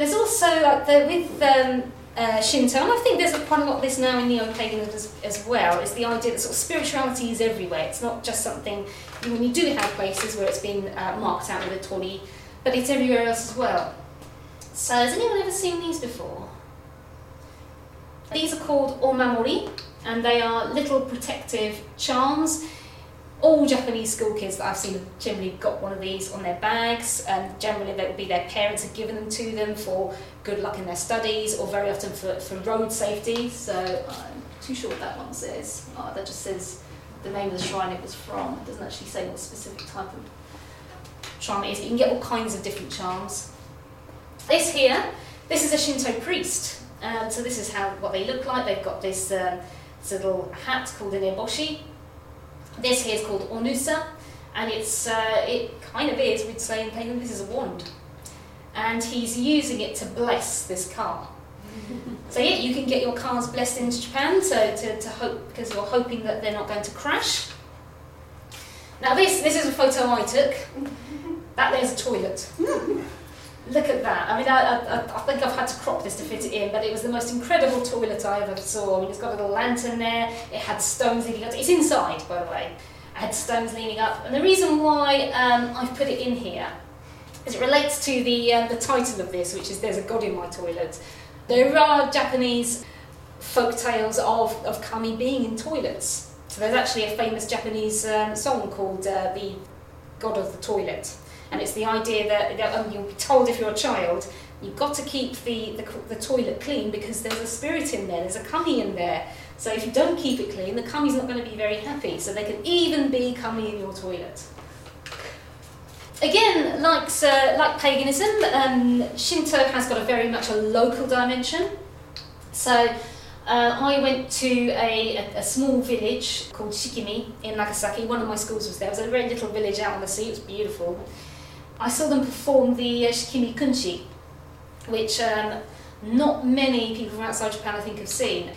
there's also like the, with um, uh, Shinto, and I think there's quite a lot of this now in neo-paganism as, as well, is the idea that sort of spirituality is everywhere. It's not just something, when you do have places where it's been uh, marked out with a torii, but it's everywhere else as well. So has anyone ever seen these before? These are called omamori, and they are little protective charms. All Japanese school kids that I've seen have generally got one of these on their bags, and generally that would be their parents have given them to them for good luck in their studies, or very often for, for road safety. So I'm too sure what that one says. Oh, that just says the name of the shrine it was from. It doesn't actually say what specific type of charm it is. You can get all kinds of different charms. This here, this is a Shinto priest. Um, so this is how what they look like. They've got this, um, this little hat called an eboshi. This here is called onusa, and it's uh, it kind of is. We'd say in pagan, this is a wand, and he's using it to bless this car. so yeah, you can get your cars blessed into Japan. So to, to hope because you're hoping that they're not going to crash. Now this this is a photo I took. That there's a toilet. Look at that. I mean, I, I, I think I've had to crop this to fit it in, but it was the most incredible toilet I ever saw. I mean, it's got a little lantern there, it had stones up. It's inside, by the way. It had stones leaning up. And the reason why um, I've put it in here is it relates to the, uh, the title of this, which is There's a God in My Toilet. There are Japanese folk tales of, of kami being in toilets. So there's actually a famous Japanese um, song called uh, The God of the Toilet. And it's the idea that, that um, you'll be told if you're a child, you've got to keep the, the, the toilet clean because there's a spirit in there, there's a kami in there. So if you don't keep it clean, the kami's not going to be very happy. So they can even be kami in your toilet. Again, like, uh, like paganism, um, Shinto has got a very much a local dimension. So uh, I went to a, a, a, small village called Shikimi in Nagasaki. One of my schools was there. It was a very little village out on the sea. It was beautiful. I saw them perform the uh, Shikimi Kunchi, which um, not many people from outside Japan, I think, have seen.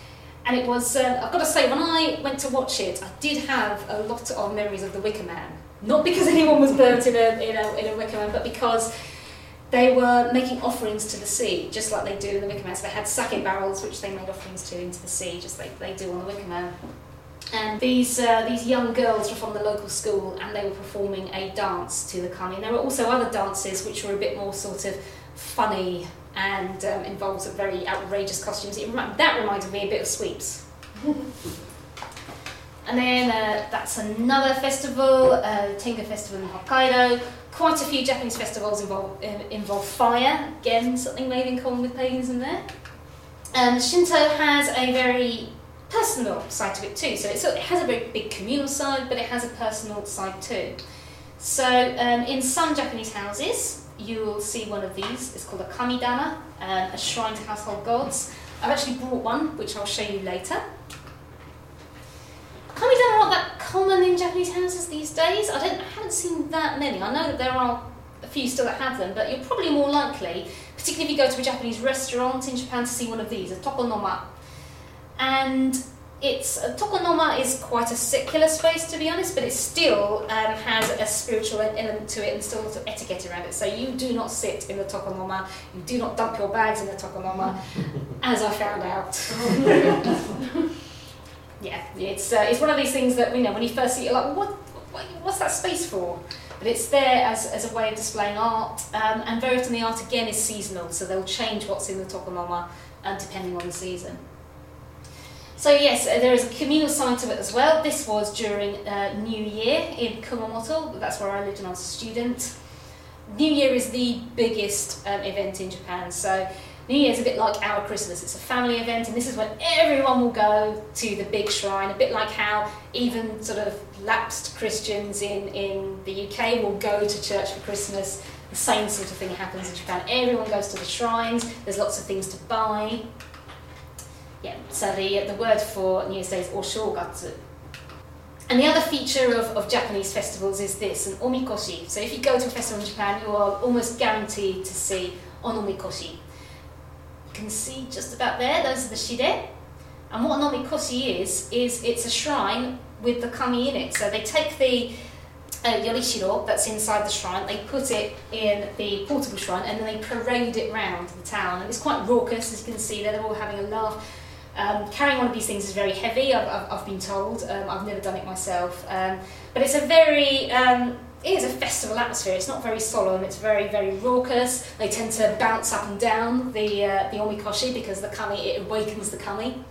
And it was, uh, I've got to say, when I went to watch it, I did have a lot of memories of the Wicker Man. Not because anyone was burnt in a, in a, in a Wicker Man, but because they were making offerings to the sea, just like they do in the Wicker Man. So they had sake barrels, which they made offerings to into the sea, just like they do on the Wicker Man. And these, uh, these young girls were from the local school and they were performing a dance to the kami. And there were also other dances which were a bit more sort of funny and um, involved some very outrageous costumes. It, that reminded me a bit of Sweeps. and then uh, that's another festival, uh, Tenga Festival in Hokkaido. Quite a few Japanese festivals involve, uh, involve fire. Again, something maybe in common with paganism there. Um, Shinto has a very personal side to it too. So it has a very big communal side, but it has a personal side too. So um, in some Japanese houses, you will see one of these. It's called a kamidana, um, a shrine to household gods. I've actually brought one, which I'll show you later. Kamidana aren't that common in Japanese houses these days. I don't, I haven't seen that many. I know that there are a few still that have them, but you're probably more likely, particularly if you go to a Japanese restaurant in Japan, to see one of these, a tokonoma, and it's uh, Tokonoma is quite a secular space to be honest, but it still um, has a spiritual element to it and still a lot of etiquette around it. So you do not sit in the Tokonoma, you do not dump your bags in the Tokonoma, as I found out. yeah, it's uh, it's one of these things that you know when you first see it, you're like, what, what what's that space for? But it's there as, as a way of displaying art, um, and very often the art again is seasonal, so they'll change what's in the Tokonoma uh, depending on the season. So yes, uh, there is a communal side to it as well. This was during uh, New Year in Kumamoto. That's where I lived when I was a student. New Year is the biggest um, event in Japan. So New Year is a bit like our Christmas. It's a family event, and this is when everyone will go to the big shrine. A bit like how even sort of lapsed Christians in in the UK will go to church for Christmas. The same sort of thing happens in Japan. Everyone goes to the shrines. There's lots of things to buy. Yeah, so the, the word for New Day is oshogatsu. And the other feature of, of Japanese festivals is this, an omikoshi. So if you go to a festival in Japan, you are almost guaranteed to see an omikoshi. You can see just about there, those are the shide. And what an omikoshi is, is it's a shrine with the kami in it. So they take the uh, Yorishiro that's inside the shrine. They put it in the portable shrine and then they parade it round the town. And it's quite raucous, as you can see there, they're all having a laugh. Um, carrying one of these things is very heavy, I've, I've, I've been told. Um, I've never done it myself. Um, but it's a very, um, it is a festival atmosphere. It's not very solemn, it's very, very raucous. They tend to bounce up and down the, uh, the omikoshi because the kami, it awakens the kami.